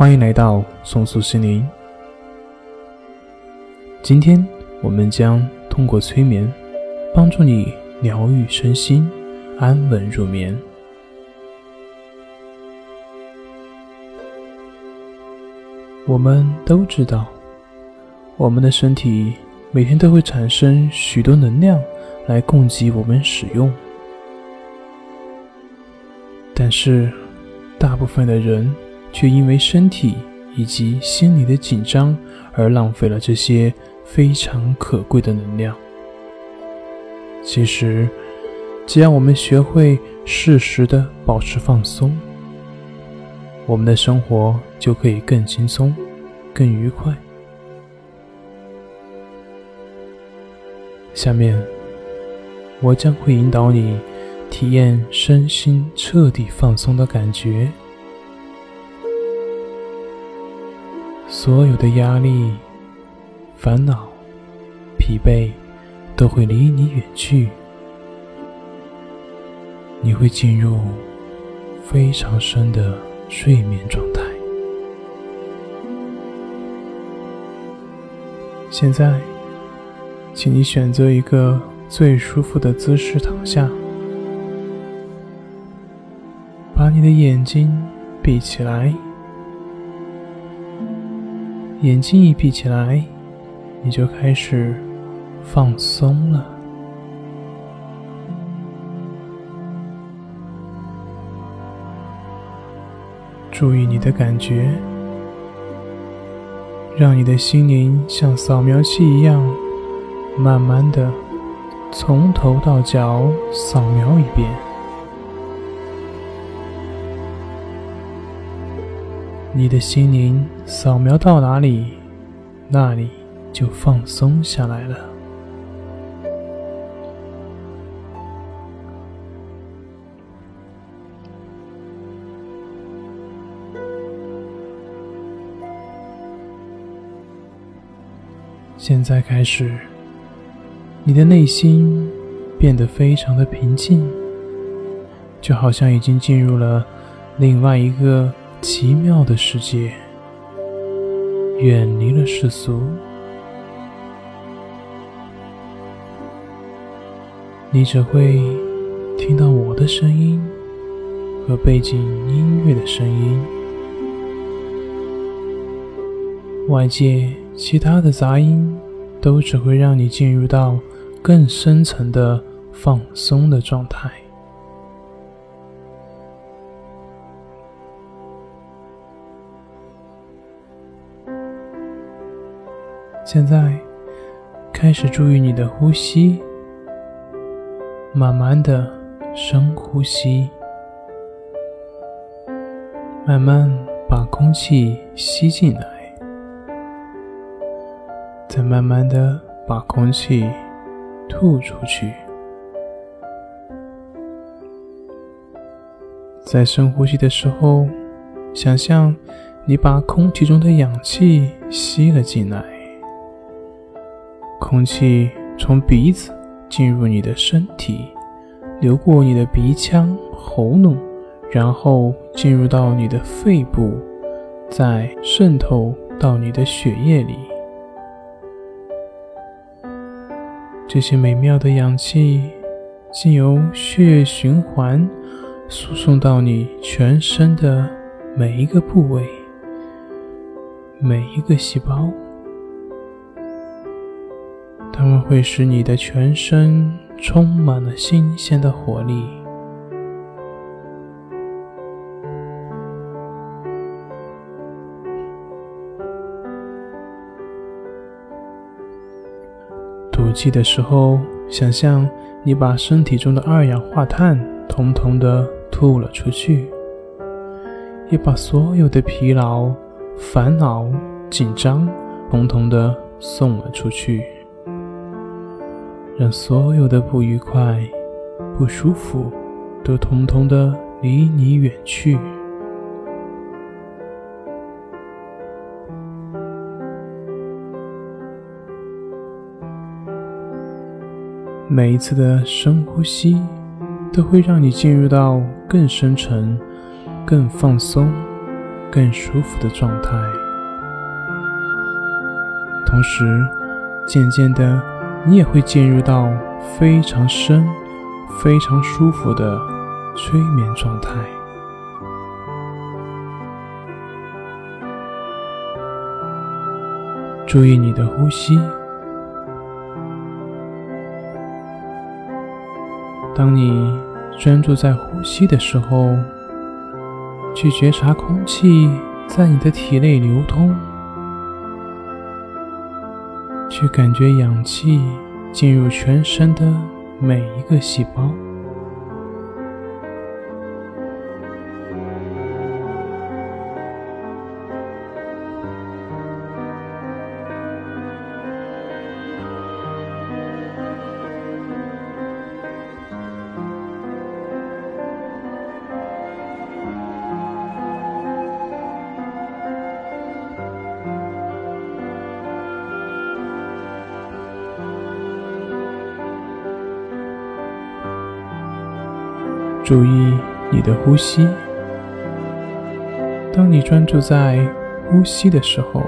欢迎来到松树心灵。今天我们将通过催眠，帮助你疗愈身心，安稳入眠。我们都知道，我们的身体每天都会产生许多能量来供给我们使用，但是大部分的人。却因为身体以及心理的紧张而浪费了这些非常可贵的能量。其实，只要我们学会适时的保持放松，我们的生活就可以更轻松、更愉快。下面，我将会引导你体验身心彻底放松的感觉。所有的压力、烦恼、疲惫都会离你远去，你会进入非常深的睡眠状态。现在，请你选择一个最舒服的姿势躺下，把你的眼睛闭起来。眼睛一闭起来，你就开始放松了。注意你的感觉，让你的心灵像扫描器一样，慢慢的从头到脚扫描一遍。你的心灵扫描到哪里，那里就放松下来了。现在开始，你的内心变得非常的平静，就好像已经进入了另外一个。奇妙的世界，远离了世俗，你只会听到我的声音和背景音乐的声音，外界其他的杂音都只会让你进入到更深层的放松的状态。现在，开始注意你的呼吸，慢慢的深呼吸，慢慢把空气吸进来，再慢慢的把空气吐出去。在深呼吸的时候，想象你把空气中的氧气吸了进来。空气从鼻子进入你的身体，流过你的鼻腔、喉咙，然后进入到你的肺部，再渗透到你的血液里。这些美妙的氧气，经由血液循环，输送到你全身的每一个部位、每一个细胞。它们会使你的全身充满了新鲜的活力。吐气的时候，想象你把身体中的二氧化碳统统的吐了出去，也把所有的疲劳、烦恼、紧张统统的送了出去。让所有的不愉快、不舒服都统统的离你远去。每一次的深呼吸，都会让你进入到更深沉、更放松、更舒服的状态。同时，渐渐的，你也会进入到非常深、非常舒服的催眠状态。注意你的呼吸。当你专注在呼吸的时候，去觉察空气在你的体内流通，去感觉氧气进入全身的每一个细胞。注意你的呼吸。当你专注在呼吸的时候，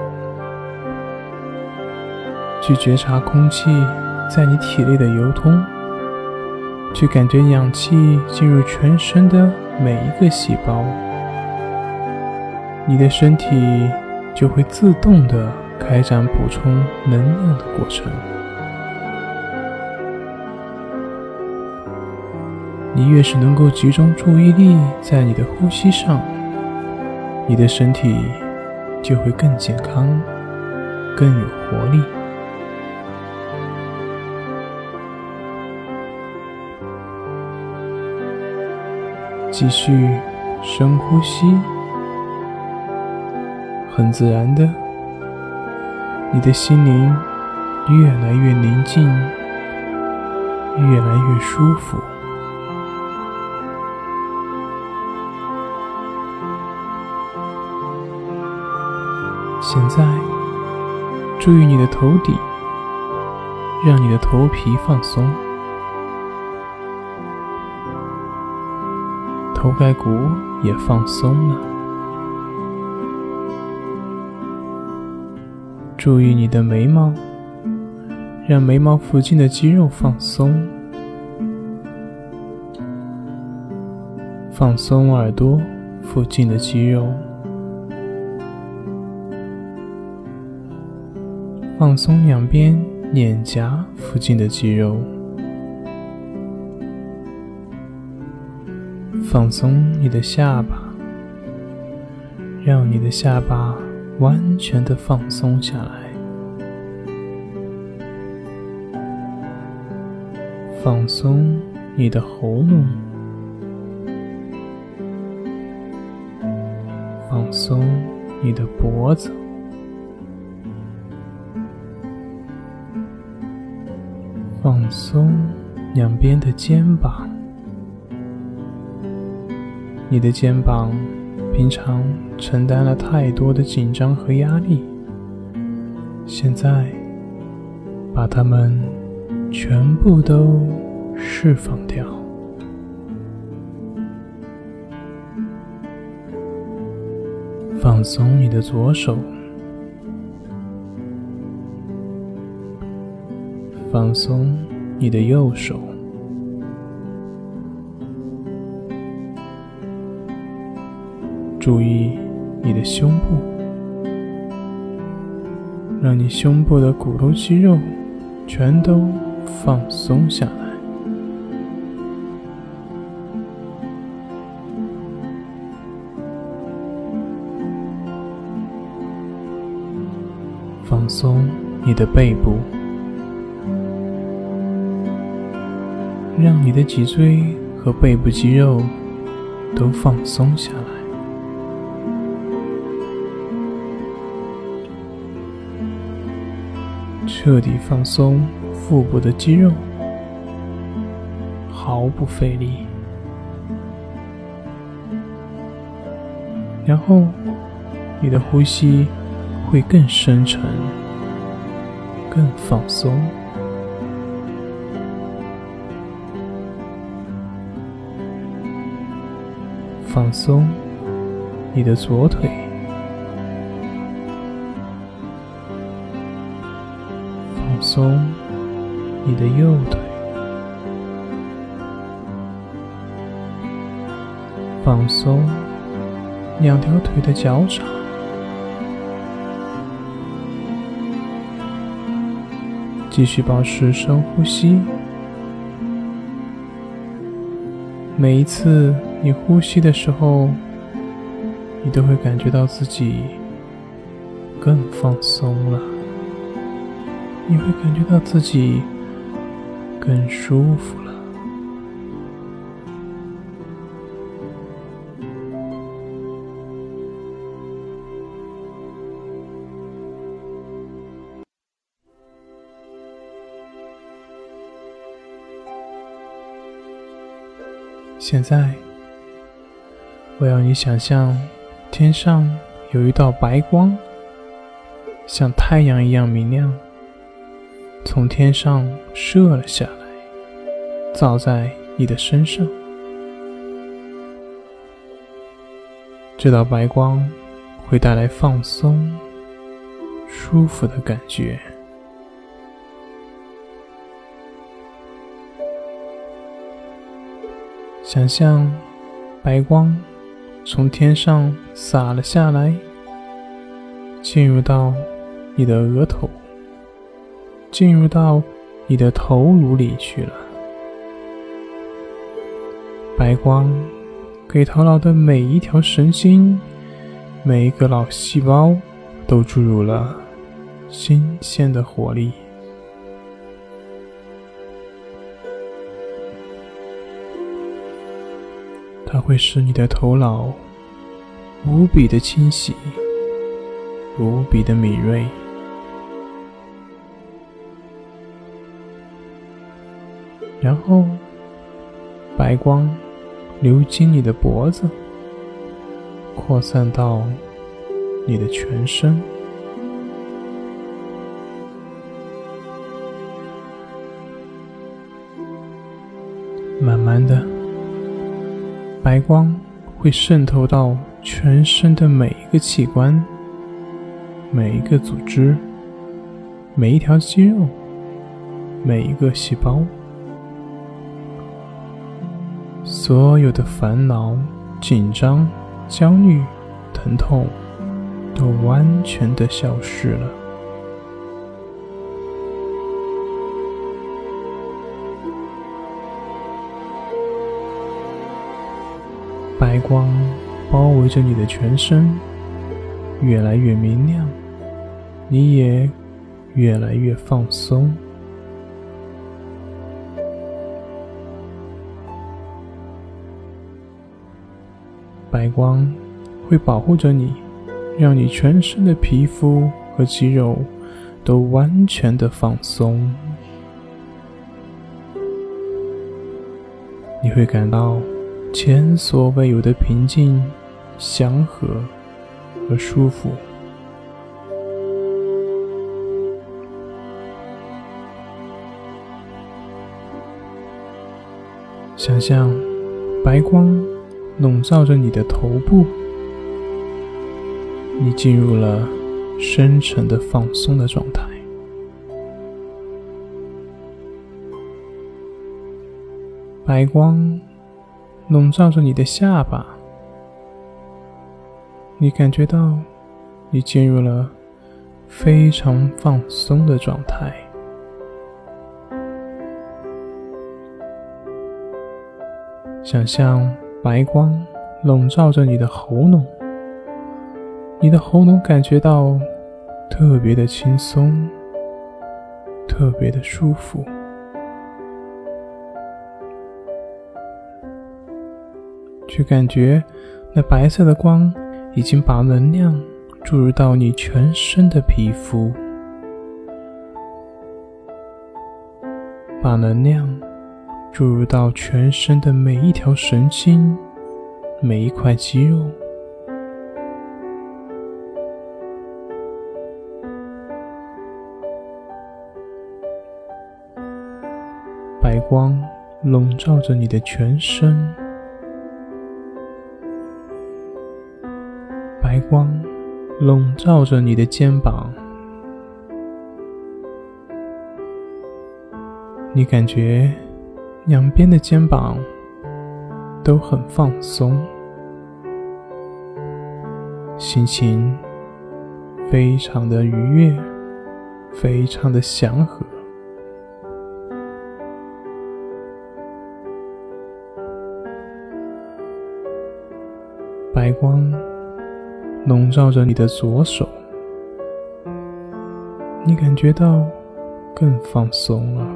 去觉察空气在你体内的流通，去感觉氧气进入全身的每一个细胞，你的身体就会自动的开展补充能量的过程。你越是能够集中注意力在你的呼吸上，你的身体就会更健康、更有活力。继续深呼吸，很自然的，你的心灵越来越宁静，越来越舒服。现在，注意你的头顶，让你的头皮放松，头盖骨也放松了。注意你的眉毛，让眉毛附近的肌肉放松，放松耳朵附近的肌肉。放松两边脸颊附近的肌肉，放松你的下巴，让你的下巴完全的放松下来。放松你的喉咙，放松你的脖子。放松两边的肩膀，你的肩膀平常承担了太多的紧张和压力，现在把它们全部都释放掉。放松你的左手。放松你的右手，注意你的胸部，让你胸部的骨头肌肉全都放松下来，放松你的背部。让你的脊椎和背部肌肉都放松下来，彻底放松腹部的肌肉，毫不费力。然后，你的呼吸会更深沉、更放松。放松你的左腿。放松你的右腿。放松两条腿的脚掌。继续保持深呼吸。每一次你呼吸的时候，你都会感觉到自己更放松了，你会感觉到自己更舒服了。现在，我要你想象天上有一道白光，像太阳一样明亮，从天上射了下来，照在你的身上。这道白光会带来放松、舒服的感觉。想象白光从天上洒了下来，进入到你的额头，进入到你的头颅里去了。白光给头脑的每一条神经、每一个脑细胞都注入了新鲜的活力。它会使你的头脑无比的清晰，无比的敏锐。然后，白光流经你的脖子，扩散到你的全身，慢慢的。白光会渗透到全身的每一个器官、每一个组织、每一条肌肉、每一个细胞，所有的烦恼、紧张、焦虑、疼痛都完全的消失了。白光包围着你的全身，越来越明亮，你也越来越放松。白光会保护着你，让你全身的皮肤和肌肉都完全的放松，你会感到。前所未有的平静、祥和和舒服。想象白光笼罩着你的头部，你进入了深沉的放松的状态。白光。笼罩着你的下巴，你感觉到你进入了非常放松的状态。想象白光笼罩着你的喉咙，你的喉咙感觉到特别的轻松，特别的舒服。却感觉那白色的光已经把能量注入到你全身的皮肤，把能量注入到全身的每一条神经、每一块肌肉。白光笼罩着你的全身。光笼罩着你的肩膀，你感觉两边的肩膀都很放松，心情非常的愉悦，非常的祥和。白光照着你的左手，你感觉到更放松了，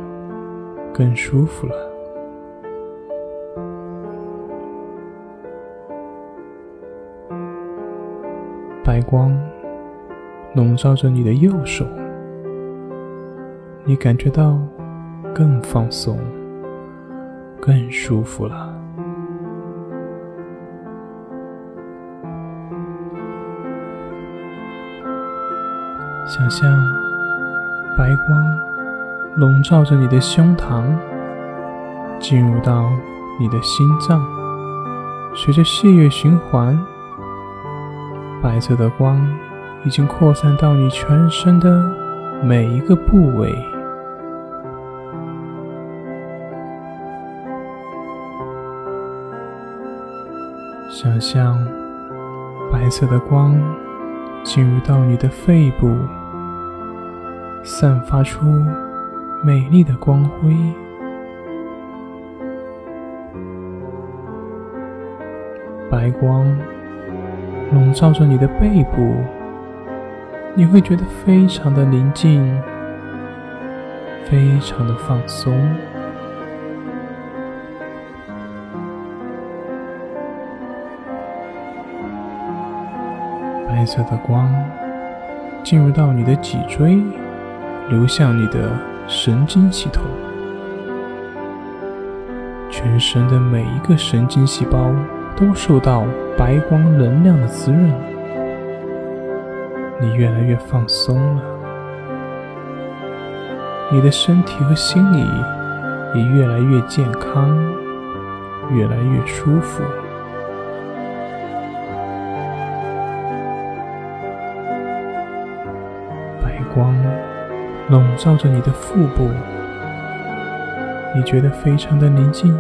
更舒服了。白光笼罩着你的右手，你感觉到更放松，更舒服了。想象白光笼罩着你的胸膛，进入到你的心脏，随着血液循环，白色的光已经扩散到你全身的每一个部位。想象白色的光进入到你的肺部。散发出美丽的光辉，白光笼罩着你的背部，你会觉得非常的宁静，非常的放松。白色的光进入到你的脊椎。流向你的神经系统，全身的每一个神经细胞都受到白光能量的滋润，你越来越放松了，你的身体和心理也越来越健康，越来越舒服，笼罩着你的腹部，你觉得非常的宁静，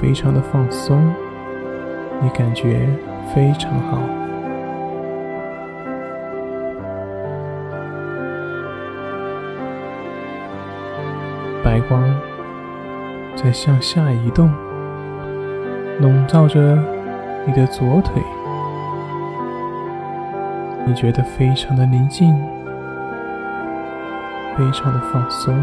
非常的放松，你感觉非常好。白光在向下移动，笼罩着你的左腿，你觉得非常的宁静。非常的放松，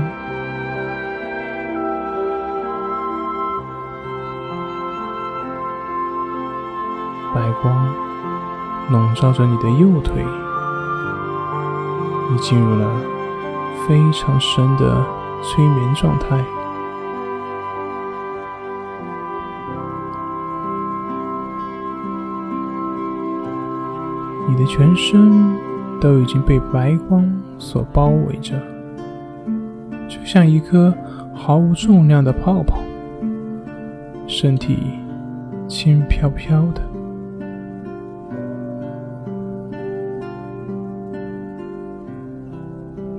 白光笼罩着你的右腿，你进入了非常深的催眠状态，你的全身都已经被白光所包围着。就像一颗毫无重量的泡泡，身体轻飘飘的，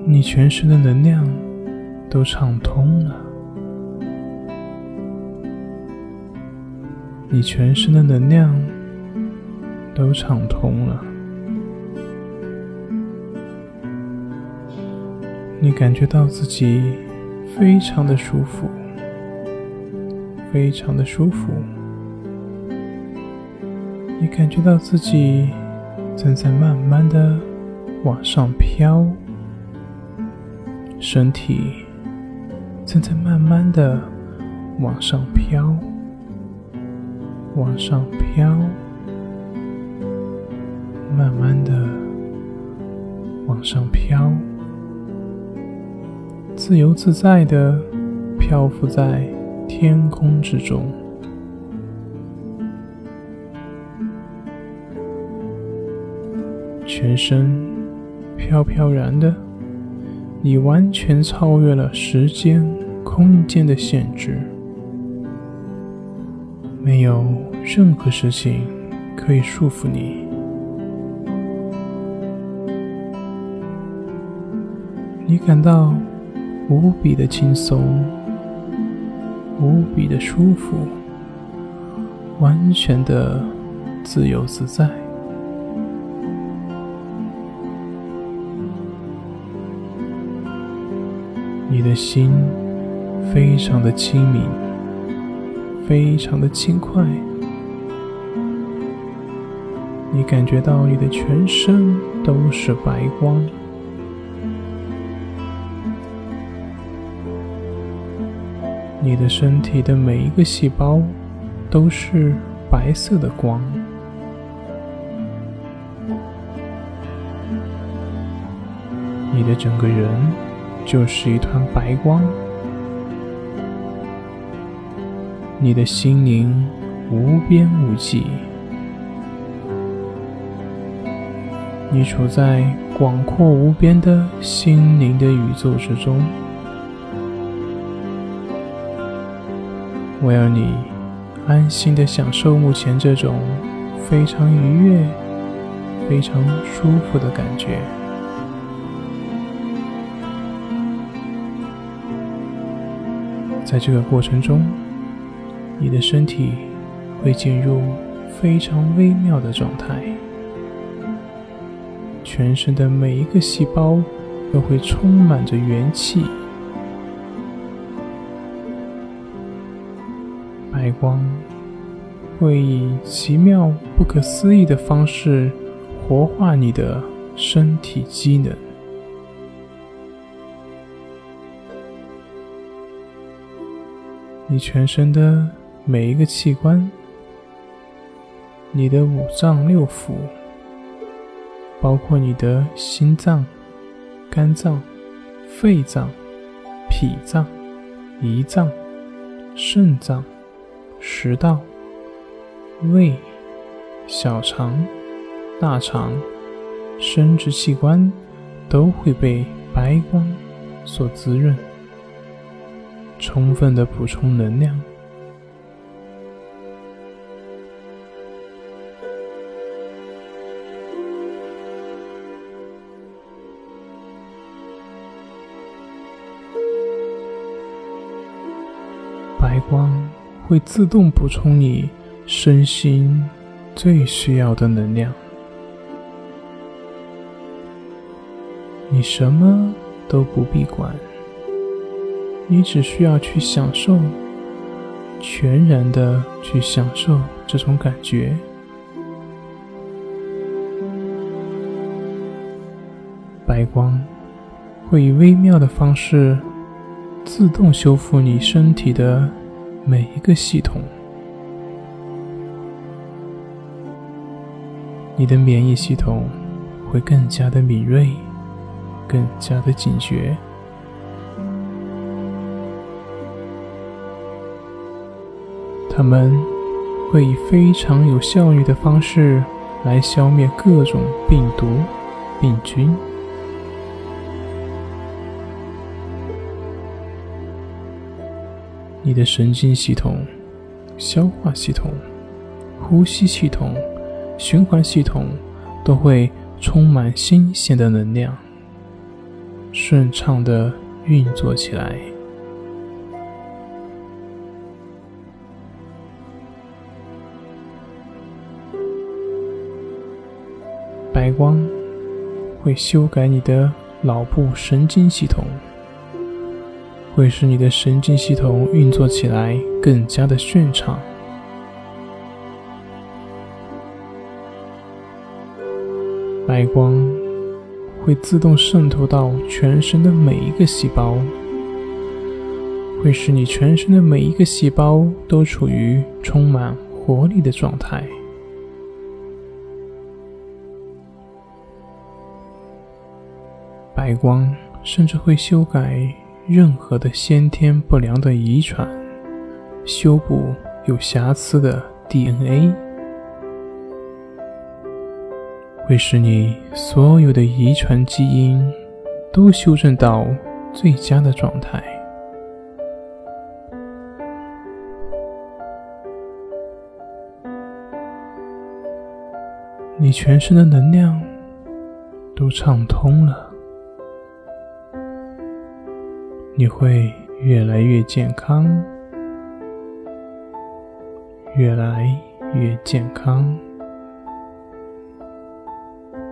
你全身的能量都畅通了，你全身的能量都畅通了。你感觉到自己非常的舒服，非常的舒服。你感觉到自己正在慢慢的往上飘，身体正在慢慢的往上飘，往上飘，慢慢的往上飘。自由自在的漂浮在天空之中，全身飘飘然的，你完全超越了时间、空间的限制，没有任何事情可以束缚你，你感到。无比的轻松，无比的舒服，完全的自由自在。你的心非常的清明，非常的轻快。你感觉到你的全身都是白光，你的身体的每一个细胞都是白色的光，你的整个人就是一团白光，你的心灵无边无际。你处在广阔无边的心灵的宇宙之中，我要你安心的享受目前这种非常愉悦、非常舒服的感觉。在这个过程中，你的身体会进入非常微妙的状态。全身的每一个细胞都会充满着元气，白光会以奇妙、不可思议的方式活化你的身体机能。你全身的每一个器官，你的五脏六腑。包括你的心脏、肝脏、肺脏、脾脏、胰脏、肾脏、食道、胃、小肠、大肠、生殖器官都会被白光所滋润，充分的补充能量。白光会自动补充你身心最需要的能量，你什么都不必管，你只需要去享受，全然的去享受这种感觉。白光会以微妙的方式。自动修复你身体的每一个系统，你的免疫系统会更加的敏锐，更加的警觉，他们会以非常有效率的方式来消灭各种病毒、病菌。你的神经系统、消化系统、呼吸系统、循环系统都会充满新鲜的能量，顺畅的运作起来。白光会修改你的脑部神经系统。会使你的神经系统运作起来更加的顺畅。白光会自动渗透到全身的每一个细胞，会使你全身的每一个细胞都处于充满活力的状态。白光甚至会修改。任何的先天不良的遗传，修补有瑕疵的 DNA，会使你所有的遗传基因都修正到最佳的状态。你全身的能量都畅通了。你会越来越健康，越来越健康。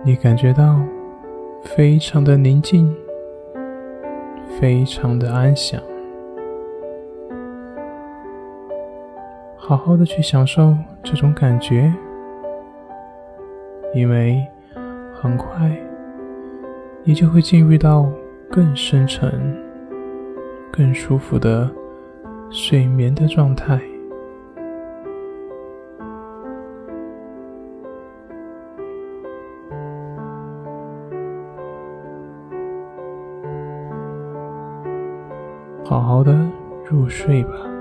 你感觉到非常的宁静，非常的安详。好好的去享受这种感觉，因为很快你就会进入到更深沉、更舒服的睡眠的状态。好好的入睡吧。